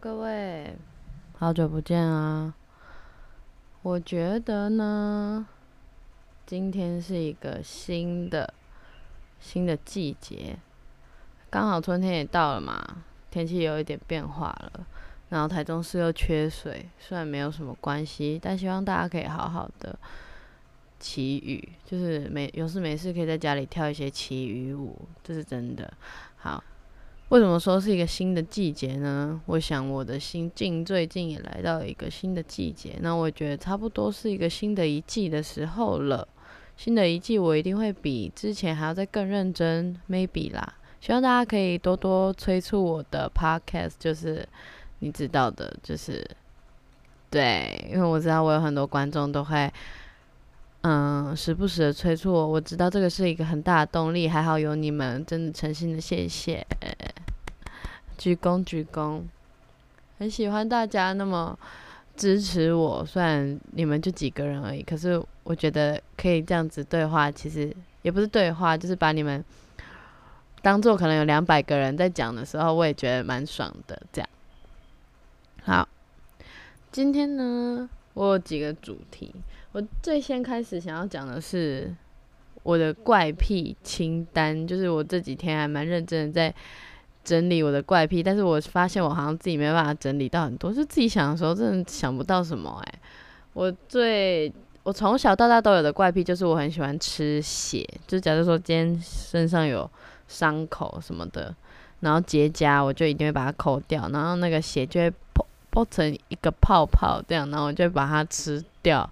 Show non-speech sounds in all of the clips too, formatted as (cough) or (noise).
各位，好久不见啊！我觉得呢，今天是一个新的新的季节，刚好春天也到了嘛，天气有一点变化了。然后台中市又缺水，虽然没有什么关系，但希望大家可以好好的祈雨，就是没有事没事可以在家里跳一些祈雨舞，这是真的。好，为什么说是一个新的季节呢？我想我的心境最近也来到一个新的季节，那我觉得差不多是一个新的一季的时候了。新的一季我一定会比之前还要再更认真，maybe 啦。希望大家可以多多催促我的 podcast，就是。你知道的，就是对，因为我知道我有很多观众都会，嗯，时不时的催促我。我知道这个是一个很大的动力，还好有你们，真的诚心的谢谢，鞠躬鞠躬。很喜欢大家那么支持我，虽然你们就几个人而已，可是我觉得可以这样子对话，其实也不是对话，就是把你们当做可能有两百个人在讲的时候，我也觉得蛮爽的，这样。好，今天呢，我有几个主题。我最先开始想要讲的是我的怪癖清单，就是我这几天还蛮认真的在整理我的怪癖，但是我发现我好像自己没办法整理到很多，就自己想的时候真的想不到什么。哎，我最我从小到大都有的怪癖就是我很喜欢吃血，就假如说今天身上有伤口什么的，然后结痂，我就一定会把它抠掉，然后那个血就会。包成一个泡泡这样，然后我就把它吃掉，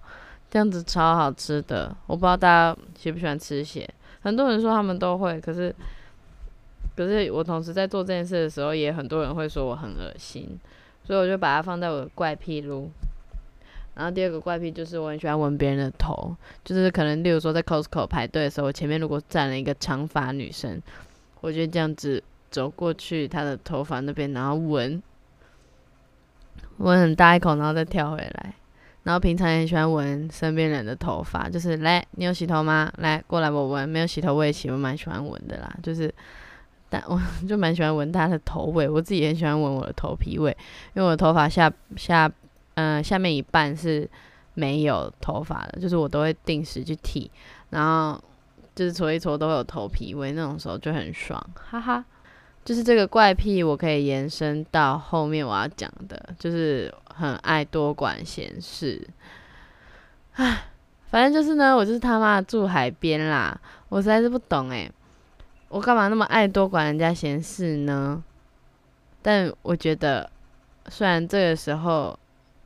这样子超好吃的。我不知道大家喜不喜欢吃血，很多人说他们都会，可是可是我同时在做这件事的时候，也很多人会说我很恶心，所以我就把它放在我的怪癖录。然后第二个怪癖就是我很喜欢闻别人的头，就是可能例如说在 Costco 排队的时候，我前面如果站了一个长发女生，我就这样子走过去她的头发那边，然后闻。闻很大一口，然后再跳回来。然后平常也很喜欢闻身边人的头发，就是来，你有洗头吗？来过来我闻，没有洗头我也洗，我蛮喜欢闻的啦。就是，但 (laughs) 我就蛮喜欢闻他的头味，我自己也很喜欢闻我的头皮味，因为我的头发下下嗯下面一半是没有头发的，就是我都会定时去剃，然后就是搓一搓都会有头皮味，那种时候就很爽，哈哈。就是这个怪癖，我可以延伸到后面我要讲的，就是很爱多管闲事。唉，反正就是呢，我就是他妈住海边啦，我实在是不懂诶，我干嘛那么爱多管人家闲事呢？但我觉得，虽然这个时候，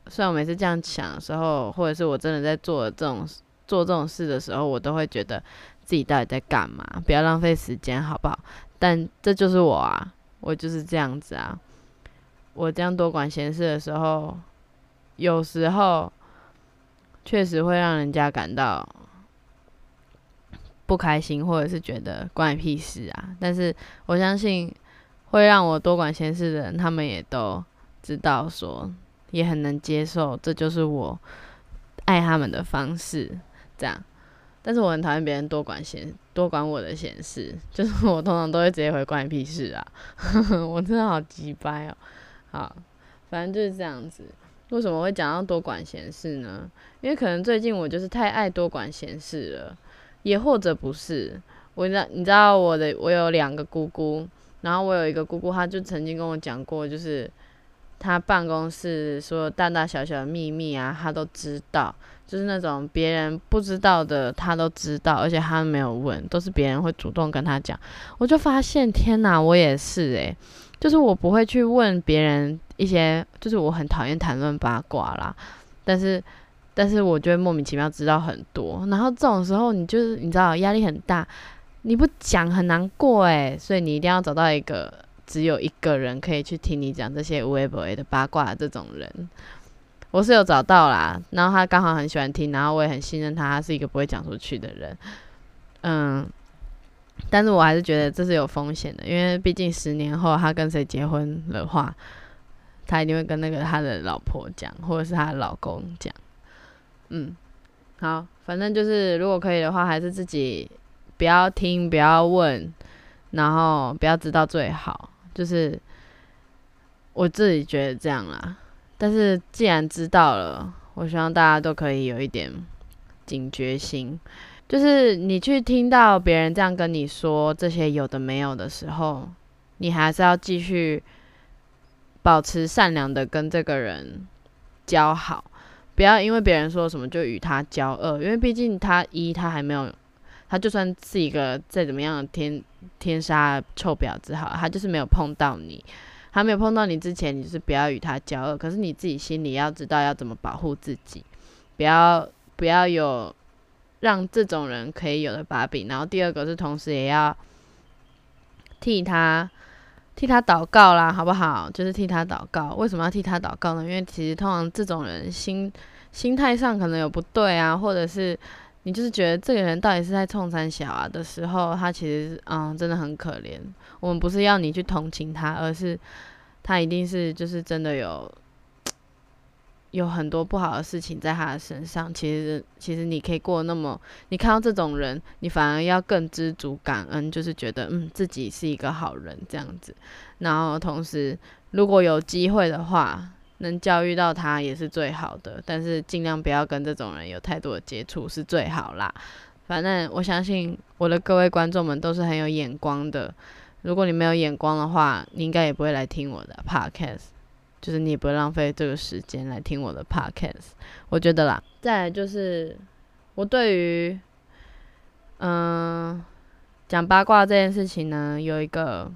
虽然我每次这样想的时候，或者是我真的在做这种做这种事的时候，我都会觉得自己到底在干嘛？不要浪费时间，好不好？但这就是我啊，我就是这样子啊。我这样多管闲事的时候，有时候确实会让人家感到不开心，或者是觉得关你屁事啊。但是我相信，会让我多管闲事的人，他们也都知道说，也很能接受，这就是我爱他们的方式，这样。但是我很讨厌别人多管闲，多管我的闲事，(laughs) 就是我通常都会直接回关你屁事啊！(laughs) 我真的好鸡掰哦。好，反正就是这样子。为什么会讲到多管闲事呢？因为可能最近我就是太爱多管闲事了，也或者不是。我知，你知道我的，我有两个姑姑，然后我有一个姑姑，她就曾经跟我讲过，就是他办公室所有大大小小的秘密啊，他都知道。就是那种别人不知道的，他都知道，而且他没有问，都是别人会主动跟他讲。我就发现，天哪，我也是诶，就是我不会去问别人一些，就是我很讨厌谈论八卦啦。但是，但是我就会莫名其妙知道很多。然后这种时候，你就是你知道压力很大，你不讲很难过诶，所以你一定要找到一个只有一个人可以去听你讲这些无微不微的八卦这种人。我是有找到啦，然后他刚好很喜欢听，然后我也很信任他，他是一个不会讲出去的人，嗯，但是我还是觉得这是有风险的，因为毕竟十年后他跟谁结婚的话，他一定会跟那个他的老婆讲，或者是他的老公讲，嗯，好，反正就是如果可以的话，还是自己不要听，不要问，然后不要知道最好。就是我自己觉得这样啦。但是既然知道了，我希望大家都可以有一点警觉心。就是你去听到别人这样跟你说这些有的没有的时候，你还是要继续保持善良的跟这个人交好，不要因为别人说什么就与他交恶。因为毕竟他一他还没有，他就算是一个再怎么样的天天杀臭婊子好，他就是没有碰到你。他没有碰到你之前，你是不要与他交恶。可是你自己心里要知道要怎么保护自己，不要不要有让这种人可以有的把柄。然后第二个是，同时也要替他替他祷告啦，好不好？就是替他祷告。为什么要替他祷告呢？因为其实通常这种人心心态上可能有不对啊，或者是。你就是觉得这个人到底是在冲三小啊的时候，他其实嗯真的很可怜。我们不是要你去同情他，而是他一定是就是真的有有很多不好的事情在他的身上。其实其实你可以过那么，你看到这种人，你反而要更知足感恩，就是觉得嗯自己是一个好人这样子。然后同时，如果有机会的话。能教育到他也是最好的，但是尽量不要跟这种人有太多的接触是最好啦。反正我相信我的各位观众们都是很有眼光的。如果你没有眼光的话，你应该也不会来听我的 podcast，就是你也不会浪费这个时间来听我的 podcast。我觉得啦，再来就是我对于嗯讲八卦这件事情呢，有一个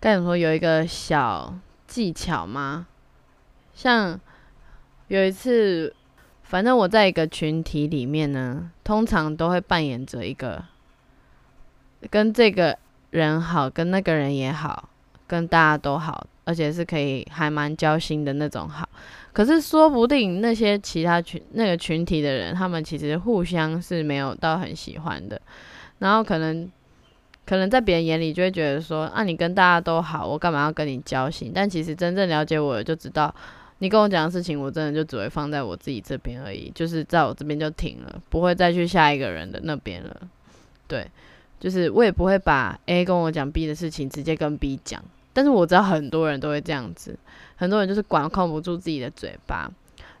该怎么说，有一个小。技巧吗？像有一次，反正我在一个群体里面呢，通常都会扮演着一个跟这个人好，跟那个人也好，跟大家都好，而且是可以还蛮交心的那种好。可是说不定那些其他群那个群体的人，他们其实互相是没有到很喜欢的，然后可能。可能在别人眼里就会觉得说，啊，你跟大家都好，我干嘛要跟你交心？但其实真正了解我的就知道，你跟我讲的事情，我真的就只会放在我自己这边而已，就是在我这边就停了，不会再去下一个人的那边了。对，就是我也不会把 A 跟我讲 B 的事情直接跟 B 讲。但是我知道很多人都会这样子，很多人就是管控不住自己的嘴巴。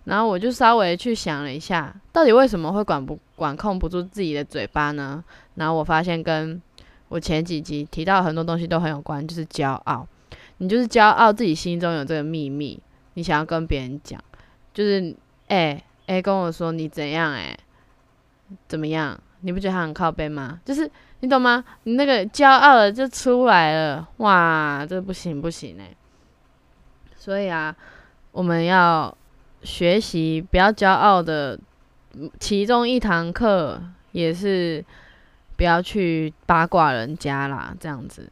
然后我就稍微去想了一下，到底为什么会管不管控不住自己的嘴巴呢？然后我发现跟我前几集提到很多东西都很有关，就是骄傲。你就是骄傲，自己心中有这个秘密，你想要跟别人讲，就是哎哎跟我说你怎样哎，怎么样？你不觉得他很靠背吗？就是你懂吗？你那个骄傲的就出来了，哇，这不行不行哎。所以啊，我们要学习不要骄傲的，其中一堂课也是。不要去八卦人家啦，这样子，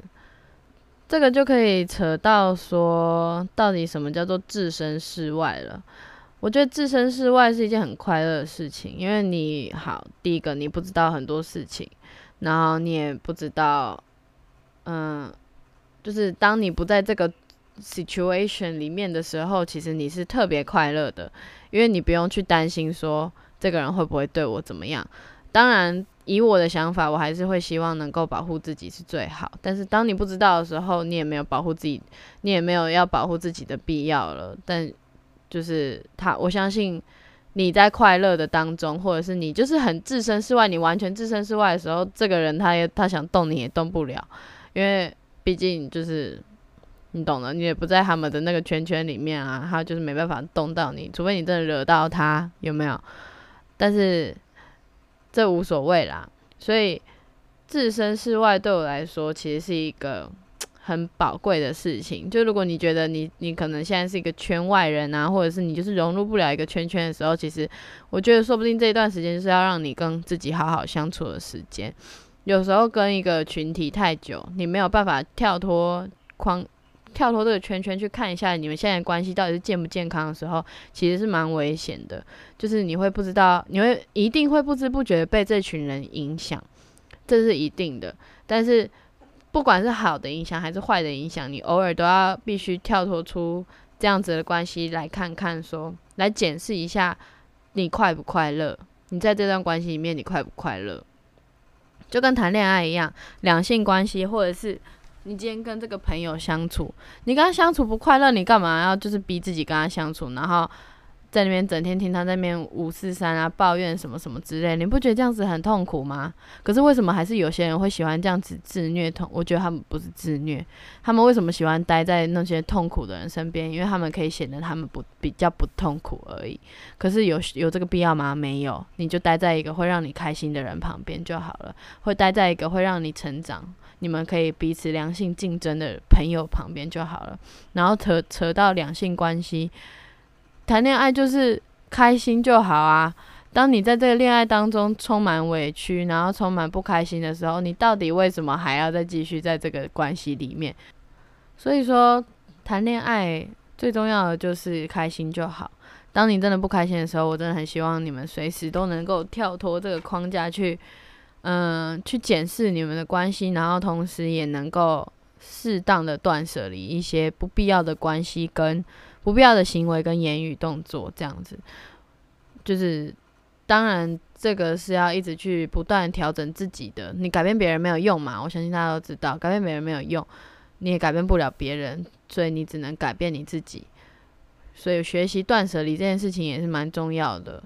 这个就可以扯到说，到底什么叫做置身事外了？我觉得置身事外是一件很快乐的事情，因为你好，第一个你不知道很多事情，然后你也不知道，嗯，就是当你不在这个 situation 里面的时候，其实你是特别快乐的，因为你不用去担心说这个人会不会对我怎么样，当然。以我的想法，我还是会希望能够保护自己是最好。但是当你不知道的时候，你也没有保护自己，你也没有要保护自己的必要了。但就是他，我相信你在快乐的当中，或者是你就是很置身事外，你完全置身事外的时候，这个人他也他想动你也动不了，因为毕竟就是你懂的，你也不在他们的那个圈圈里面啊，他就是没办法动到你，除非你真的惹到他，有没有？但是。这无所谓啦，所以置身事外对我来说其实是一个 (tsk) 很宝贵的事情。就如果你觉得你你可能现在是一个圈外人啊，或者是你就是融入不了一个圈圈的时候，其实我觉得说不定这一段时间就是要让你跟自己好好相处的时间。有时候跟一个群体太久，你没有办法跳脱框。跳脱这个圈圈去看一下你们现在关系到底是健不健康的时候，其实是蛮危险的。就是你会不知道，你会一定会不知不觉被这群人影响，这是一定的。但是不管是好的影响还是坏的影响，你偶尔都要必须跳脱出这样子的关系来看看，说来检视一下你快不快乐。你在这段关系里面，你快不快乐？就跟谈恋爱一样，两性关系，或者是你今天跟这个朋友相处，你跟他相处不快乐，你干嘛要就是逼自己跟他相处，然后？在那边整天听他在那边五四三啊抱怨什么什么之类，你不觉得这样子很痛苦吗？可是为什么还是有些人会喜欢这样子自虐痛？我觉得他们不是自虐，他们为什么喜欢待在那些痛苦的人身边？因为他们可以显得他们不比较不痛苦而已。可是有有这个必要吗？没有，你就待在一个会让你开心的人旁边就好了，会待在一个会让你成长、你们可以彼此良性竞争的朋友旁边就好了。然后扯扯到两性关系。谈恋爱就是开心就好啊！当你在这个恋爱当中充满委屈，然后充满不开心的时候，你到底为什么还要再继续在这个关系里面？所以说，谈恋爱最重要的就是开心就好。当你真的不开心的时候，我真的很希望你们随时都能够跳脱这个框架去，嗯，去检视你们的关系，然后同时也能够适当的断舍离一些不必要的关系跟。不必要的行为跟言语动作，这样子，就是当然，这个是要一直去不断调整自己的。你改变别人没有用嘛？我相信大家都知道，改变别人没有用，你也改变不了别人，所以你只能改变你自己。所以学习断舍离这件事情也是蛮重要的。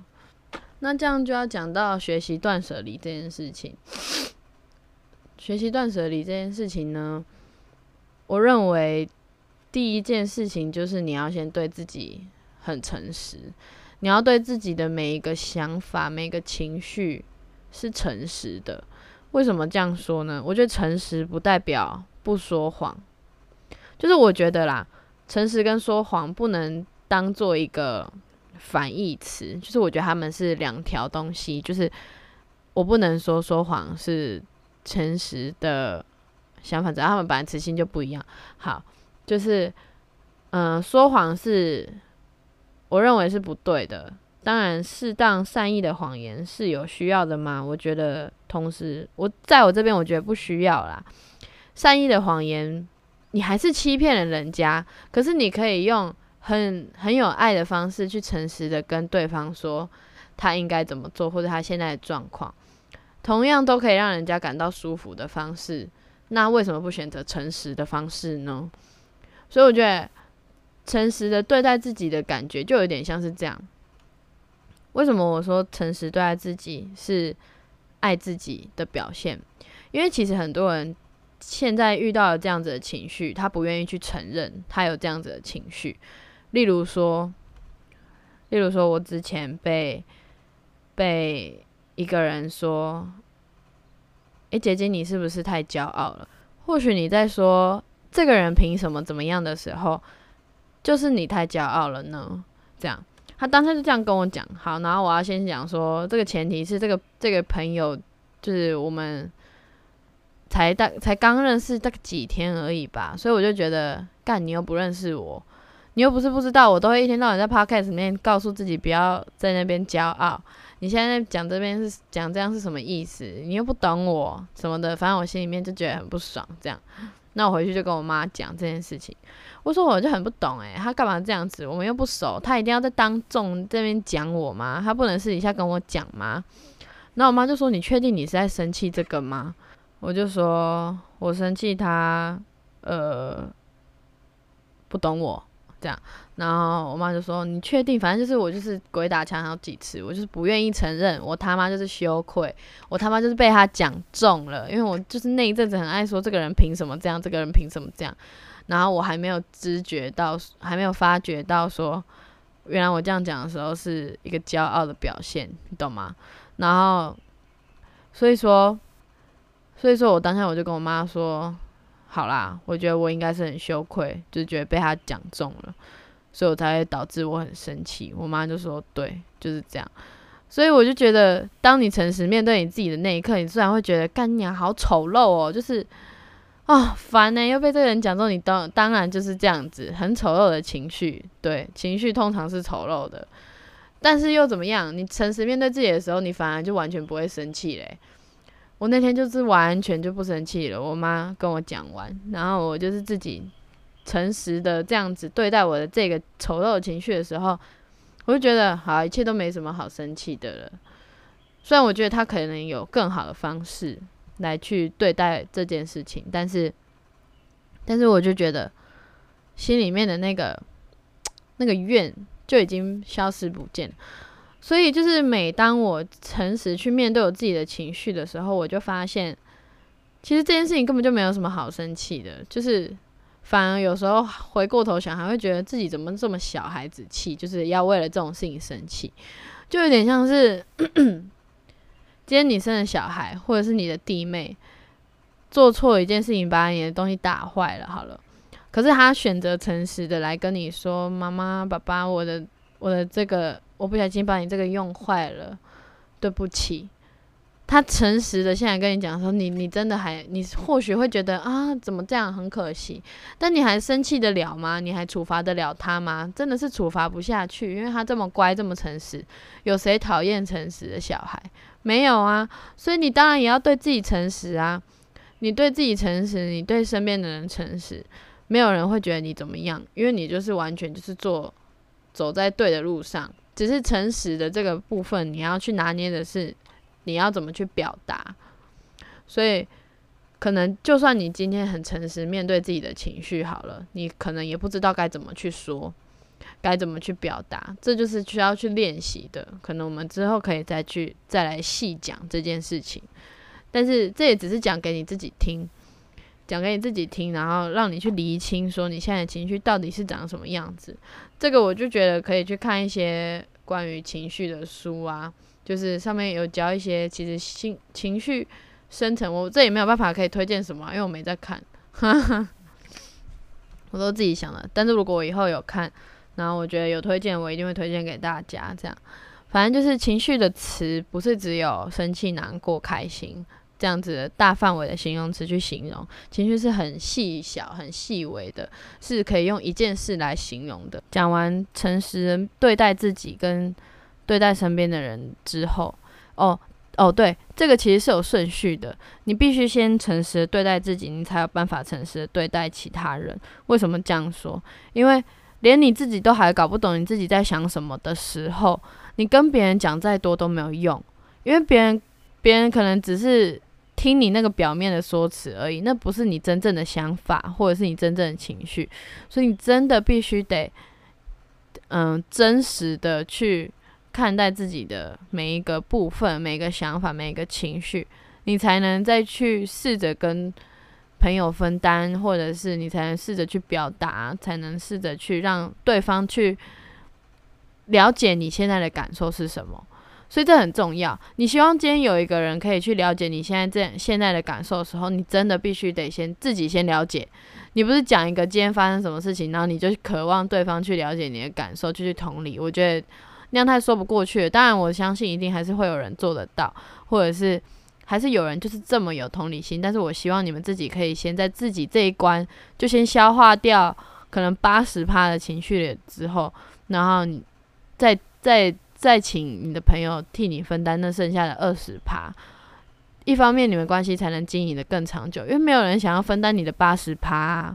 那这样就要讲到学习断舍离这件事情。(coughs) 学习断舍离这件事情呢，我认为。第一件事情就是你要先对自己很诚实，你要对自己的每一个想法、每一个情绪是诚实的。为什么这样说呢？我觉得诚实不代表不说谎，就是我觉得啦，诚实跟说谎不能当做一个反义词，就是我觉得他们是两条东西，就是我不能说说谎是诚实的想法，只要他们本来词性就不一样。好。就是，嗯，说谎是，我认为是不对的。当然，适当善意的谎言是有需要的吗？我觉得，同时，我在我这边，我觉得不需要啦。善意的谎言，你还是欺骗了人家，可是你可以用很很有爱的方式去诚实的跟对方说他应该怎么做，或者他现在的状况，同样都可以让人家感到舒服的方式。那为什么不选择诚实的方式呢？所以我觉得，诚实的对待自己的感觉，就有点像是这样。为什么我说诚实对待自己是爱自己的表现？因为其实很多人现在遇到了这样子的情绪，他不愿意去承认他有这样子的情绪。例如说，例如说我之前被被一个人说：“诶，姐姐，你是不是太骄傲了？”或许你在说。这个人凭什么怎么样的时候，就是你太骄傲了呢？这样，他当时就这样跟我讲。好，然后我要先讲说，这个前提是这个这个朋友就是我们才大才刚认识大概几天而已吧，所以我就觉得，干你又不认识我，你又不是不知道，我都会一天到晚在 podcast 里面告诉自己不要在那边骄傲。你现在讲这边是讲这样是什么意思？你又不懂我什么的，反正我心里面就觉得很不爽，这样。那我回去就跟我妈讲这件事情，我说我就很不懂诶，他干嘛这样子？我们又不熟，他一定要在当众这边讲我吗？他不能私底下跟我讲吗？那我妈就说：“你确定你是在生气这个吗？”我就说：“我生气他，呃，不懂我。”这样，然后我妈就说：“你确定？反正就是我就是鬼打墙好几次，我就是不愿意承认，我他妈就是羞愧，我他妈就是被他讲中了，因为我就是那一阵子很爱说这个人凭什么这样，这个人凭什么这样，然后我还没有知觉到，还没有发觉到说，原来我这样讲的时候是一个骄傲的表现，你懂吗？然后，所以说，所以说我当下我就跟我妈说。”好啦，我觉得我应该是很羞愧，就觉得被他讲中了，所以我才会导致我很生气。我妈就说：“对，就是这样。”所以我就觉得，当你诚实面对你自己的那一刻，你自然会觉得干娘好丑陋哦，就是啊烦呢，又被这个人讲中，你当当然就是这样子，很丑陋的情绪。对，情绪通常是丑陋的，但是又怎么样？你诚实面对自己的时候，你反而就完全不会生气嘞。我那天就是完全就不生气了，我妈跟我讲完，然后我就是自己诚实的这样子对待我的这个丑陋情绪的时候，我就觉得好，一切都没什么好生气的了。虽然我觉得他可能有更好的方式来去对待这件事情，但是，但是我就觉得心里面的那个 (tsk) 那个怨就已经消失不见。所以，就是每当我诚实去面对我自己的情绪的时候，我就发现，其实这件事情根本就没有什么好生气的。就是反而有时候回过头想，还会觉得自己怎么这么小孩子气，就是要为了这种事情生气，就有点像是今天你生的小孩，或者是你的弟妹做错一件事情，把你的东西打坏了，好了，可是他选择诚实的来跟你说：“妈妈、爸爸，我的我的这个。”我不小心把你这个用坏了，对不起。他诚实的现在跟你讲说，你你真的还，你或许会觉得啊，怎么这样很可惜，但你还生气得了吗？你还处罚得了他吗？真的是处罚不下去，因为他这么乖，这么诚实。有谁讨厌诚实的小孩？没有啊。所以你当然也要对自己诚实啊。你对自己诚实，你对身边的人诚实，没有人会觉得你怎么样，因为你就是完全就是做走在对的路上。只是诚实的这个部分，你要去拿捏的是你要怎么去表达。所以，可能就算你今天很诚实面对自己的情绪好了，你可能也不知道该怎么去说，该怎么去表达，这就是需要去练习的。可能我们之后可以再去再来细讲这件事情，但是这也只是讲给你自己听。讲给你自己听，然后让你去厘清，说你现在的情绪到底是长什么样子。这个我就觉得可以去看一些关于情绪的书啊，就是上面有教一些其实心情绪生成。我这也没有办法可以推荐什么，因为我没在看，(laughs) 我都自己想的。但是如果我以后有看，然后我觉得有推荐，我一定会推荐给大家。这样，反正就是情绪的词不是只有生气、难过、开心。这样子大范围的形容词去形容情绪是很细小、很细微的，是可以用一件事来形容的。讲完诚实对待自己跟对待身边的人之后，哦哦，对，这个其实是有顺序的。你必须先诚实对待自己，你才有办法诚实对待其他人。为什么这样说？因为连你自己都还搞不懂你自己在想什么的时候，你跟别人讲再多都没有用，因为别人别人可能只是。听你那个表面的说辞而已，那不是你真正的想法，或者是你真正的情绪，所以你真的必须得，嗯，真实的去看待自己的每一个部分、每一个想法、每一个情绪，你才能再去试着跟朋友分担，或者是你才能试着去表达，才能试着去让对方去了解你现在的感受是什么。所以这很重要。你希望今天有一个人可以去了解你现在这现在的感受的时候，你真的必须得先自己先了解。你不是讲一个今天发生什么事情，然后你就渴望对方去了解你的感受，就去同理。我觉得那样太说不过去了。当然，我相信一定还是会有人做得到，或者是还是有人就是这么有同理心。但是我希望你们自己可以先在自己这一关就先消化掉可能八十趴的情绪之后，然后你再再。再请你的朋友替你分担那剩下的二十趴，一方面你们关系才能经营的更长久，因为没有人想要分担你的八十趴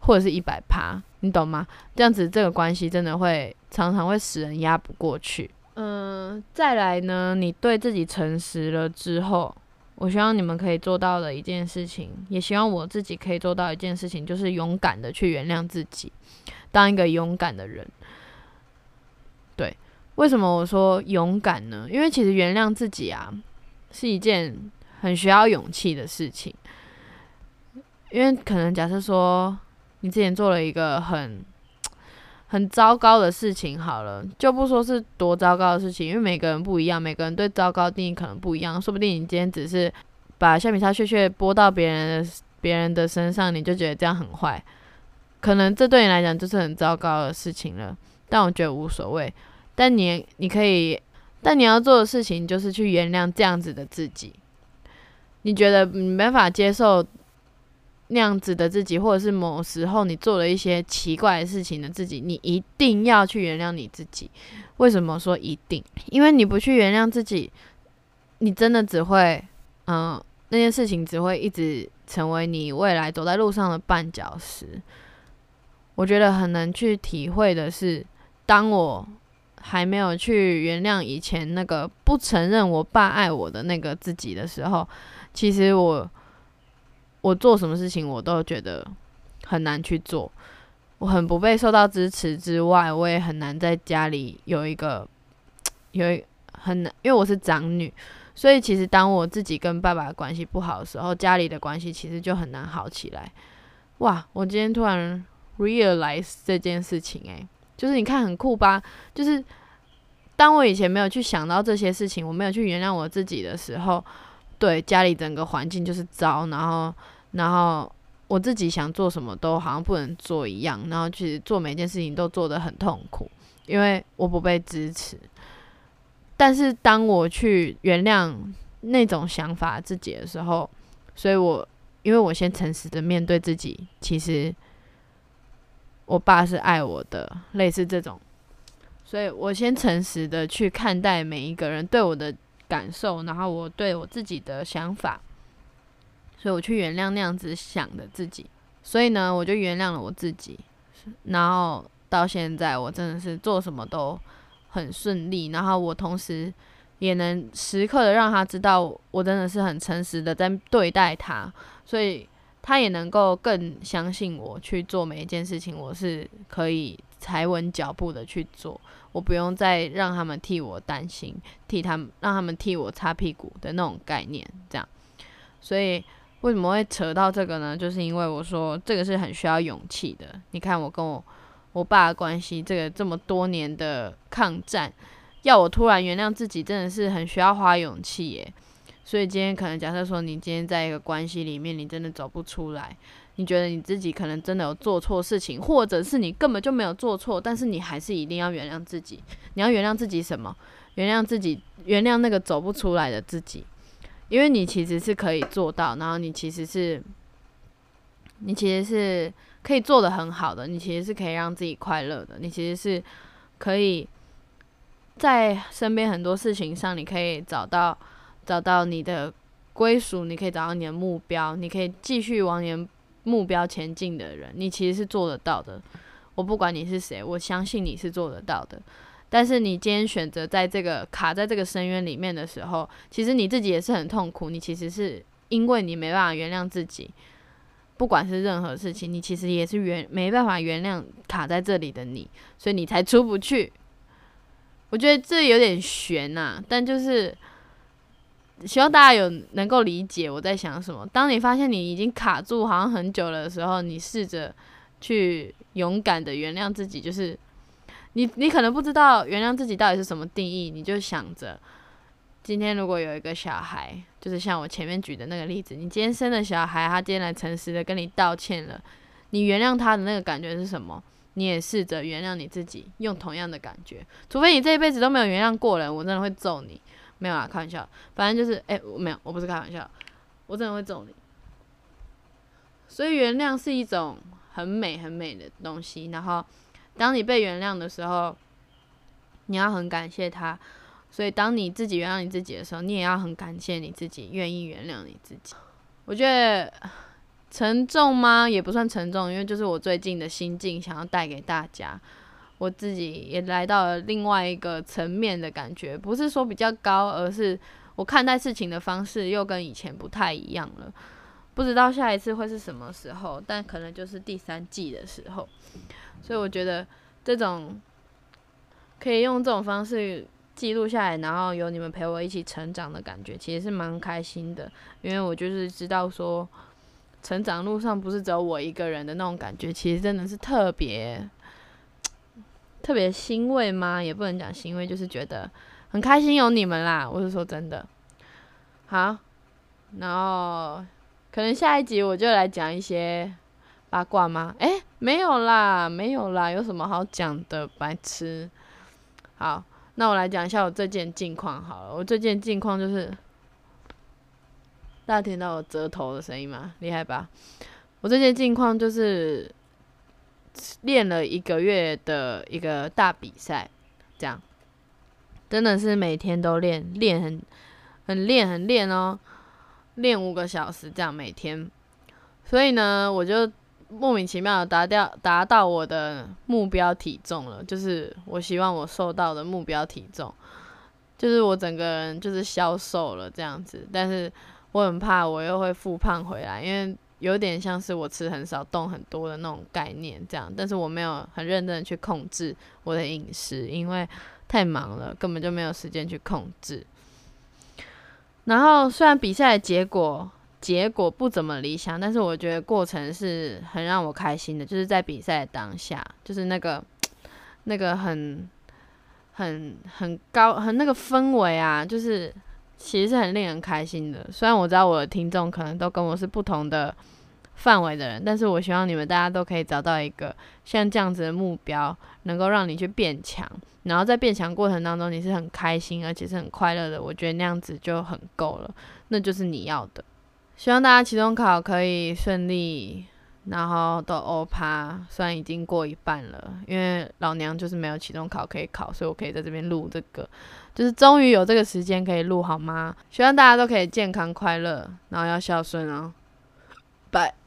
或者是一百趴，你懂吗？这样子这个关系真的会常常会使人压不过去。嗯，再来呢，你对自己诚实了之后，我希望你们可以做到的一件事情，也希望我自己可以做到一件事情，就是勇敢的去原谅自己，当一个勇敢的人。对。为什么我说勇敢呢？因为其实原谅自己啊，是一件很需要勇气的事情。因为可能假设说你之前做了一个很很糟糕的事情，好了，就不说是多糟糕的事情，因为每个人不一样，每个人对糟糕定义可能不一样。说不定你今天只是把橡皮擦屑屑拨到别人的别人的身上，你就觉得这样很坏，可能这对你来讲就是很糟糕的事情了。但我觉得无所谓。但你你可以，但你要做的事情就是去原谅这样子的自己。你觉得你没法接受那样子的自己，或者是某时候你做了一些奇怪的事情的自己，你一定要去原谅你自己。为什么说一定？因为你不去原谅自己，你真的只会，嗯，那件事情只会一直成为你未来走在路上的绊脚石。我觉得很难去体会的是，当我。还没有去原谅以前那个不承认我爸爱我的那个自己的时候，其实我我做什么事情我都觉得很难去做，我很不被受到支持之外，我也很难在家里有一个 (tsk) 有一很难，因为我是长女，所以其实当我自己跟爸爸的关系不好的时候，家里的关系其实就很难好起来。哇，我今天突然 realize 这件事情，诶，就是你看很酷吧？就是当我以前没有去想到这些事情，我没有去原谅我自己的时候，对家里整个环境就是糟，然后然后我自己想做什么都好像不能做一样，然后其实做每件事情都做得很痛苦，因为我不被支持。但是当我去原谅那种想法自己的时候，所以我因为我先诚实的面对自己，其实。我爸是爱我的，类似这种，所以我先诚实的去看待每一个人对我的感受，然后我对我自己的想法，所以我去原谅那样子想的自己，所以呢，我就原谅了我自己，然后到现在我真的是做什么都很顺利，然后我同时也能时刻的让他知道我真的是很诚实的在对待他，所以。他也能够更相信我去做每一件事情，我是可以踩稳脚步的去做，我不用再让他们替我担心，替他们让他们替我擦屁股的那种概念，这样。所以为什么会扯到这个呢？就是因为我说这个是很需要勇气的。你看我跟我我爸的关系，这个这么多年的抗战，要我突然原谅自己，真的是很需要花勇气耶。所以今天可能假设说，你今天在一个关系里面，你真的走不出来，你觉得你自己可能真的有做错事情，或者是你根本就没有做错，但是你还是一定要原谅自己。你要原谅自己什么？原谅自己，原谅那个走不出来的自己，因为你其实是可以做到，然后你其实是，你其实是可以做的很好的，你其实是可以让自己快乐的，你其实是可以在身边很多事情上，你可以找到。找到你的归属，你可以找到你的目标，你可以继续往你的目标前进的人，你其实是做得到的。我不管你是谁，我相信你是做得到的。但是你今天选择在这个卡在这个深渊里面的时候，其实你自己也是很痛苦。你其实是因为你没办法原谅自己，不管是任何事情，你其实也是原没办法原谅卡在这里的你，所以你才出不去。我觉得这有点悬呐，但就是。希望大家有能够理解我在想什么。当你发现你已经卡住好像很久了的时候，你试着去勇敢的原谅自己。就是你，你可能不知道原谅自己到底是什么定义。你就想着，今天如果有一个小孩，就是像我前面举的那个例子，你今天生的小孩，他今天来诚实的跟你道歉了，你原谅他的那个感觉是什么？你也试着原谅你自己，用同样的感觉。除非你这一辈子都没有原谅过人，我真的会揍你。没有啊，开玩笑。反正就是，哎，我没有，我不是开玩笑，我真的会揍你。所以原谅是一种很美很美的东西。然后，当你被原谅的时候，你要很感谢他。所以，当你自己原谅你自己的时候，你也要很感谢你自己愿意原谅你自己。我觉得沉重吗？也不算沉重，因为就是我最近的心境想要带给大家。我自己也来到了另外一个层面的感觉，不是说比较高，而是我看待事情的方式又跟以前不太一样了。不知道下一次会是什么时候，但可能就是第三季的时候。所以我觉得这种可以用这种方式记录下来，然后有你们陪我一起成长的感觉，其实是蛮开心的。因为我就是知道说，成长路上不是只有我一个人的那种感觉，其实真的是特别。特别欣慰吗？也不能讲欣慰，就是觉得很开心有你们啦。我是说真的。好，然后可能下一集我就来讲一些八卦吗？诶，没有啦，没有啦，有什么好讲的？白痴。好，那我来讲一下我这件近况好了。我这件近况就是，大家听到我折头的声音吗？厉害吧？我这件近况就是。练了一个月的一个大比赛，这样。真的是每天都练，练很很练很练哦，练五个小时这样每天。所以呢，我就莫名其妙的达掉达到我的目标体重了，就是我希望我瘦到的目标体重，就是我整个人就是消瘦了这样子，但是我很怕我又会复胖回来，因为有点像是我吃很少动很多的那种概念这样，但是我没有很认真的去控制我的饮食，因为太忙了，根本就没有时间去控制。然后虽然比赛结果。结果不怎么理想，但是我觉得过程是很让我开心的，就是在比赛当下，就是那个那个很很很高很那个氛围啊，就是其实是很令人开心的。虽然我知道我的听众可能都跟我是不同的范围的人，但是我希望你们大家都可以找到一个像这样子的目标，能够让你去变强，然后在变强过程当中你是很开心而且是很快乐的。我觉得那样子就很够了，那就是你要的。希望大家期中考可以顺利，然后都欧趴。虽然已经过一半了，因为老娘就是没有期中考可以考，所以我可以在这边录这个，就是终于有这个时间可以录，好吗？希望大家都可以健康快乐，然后要孝顺哦。拜。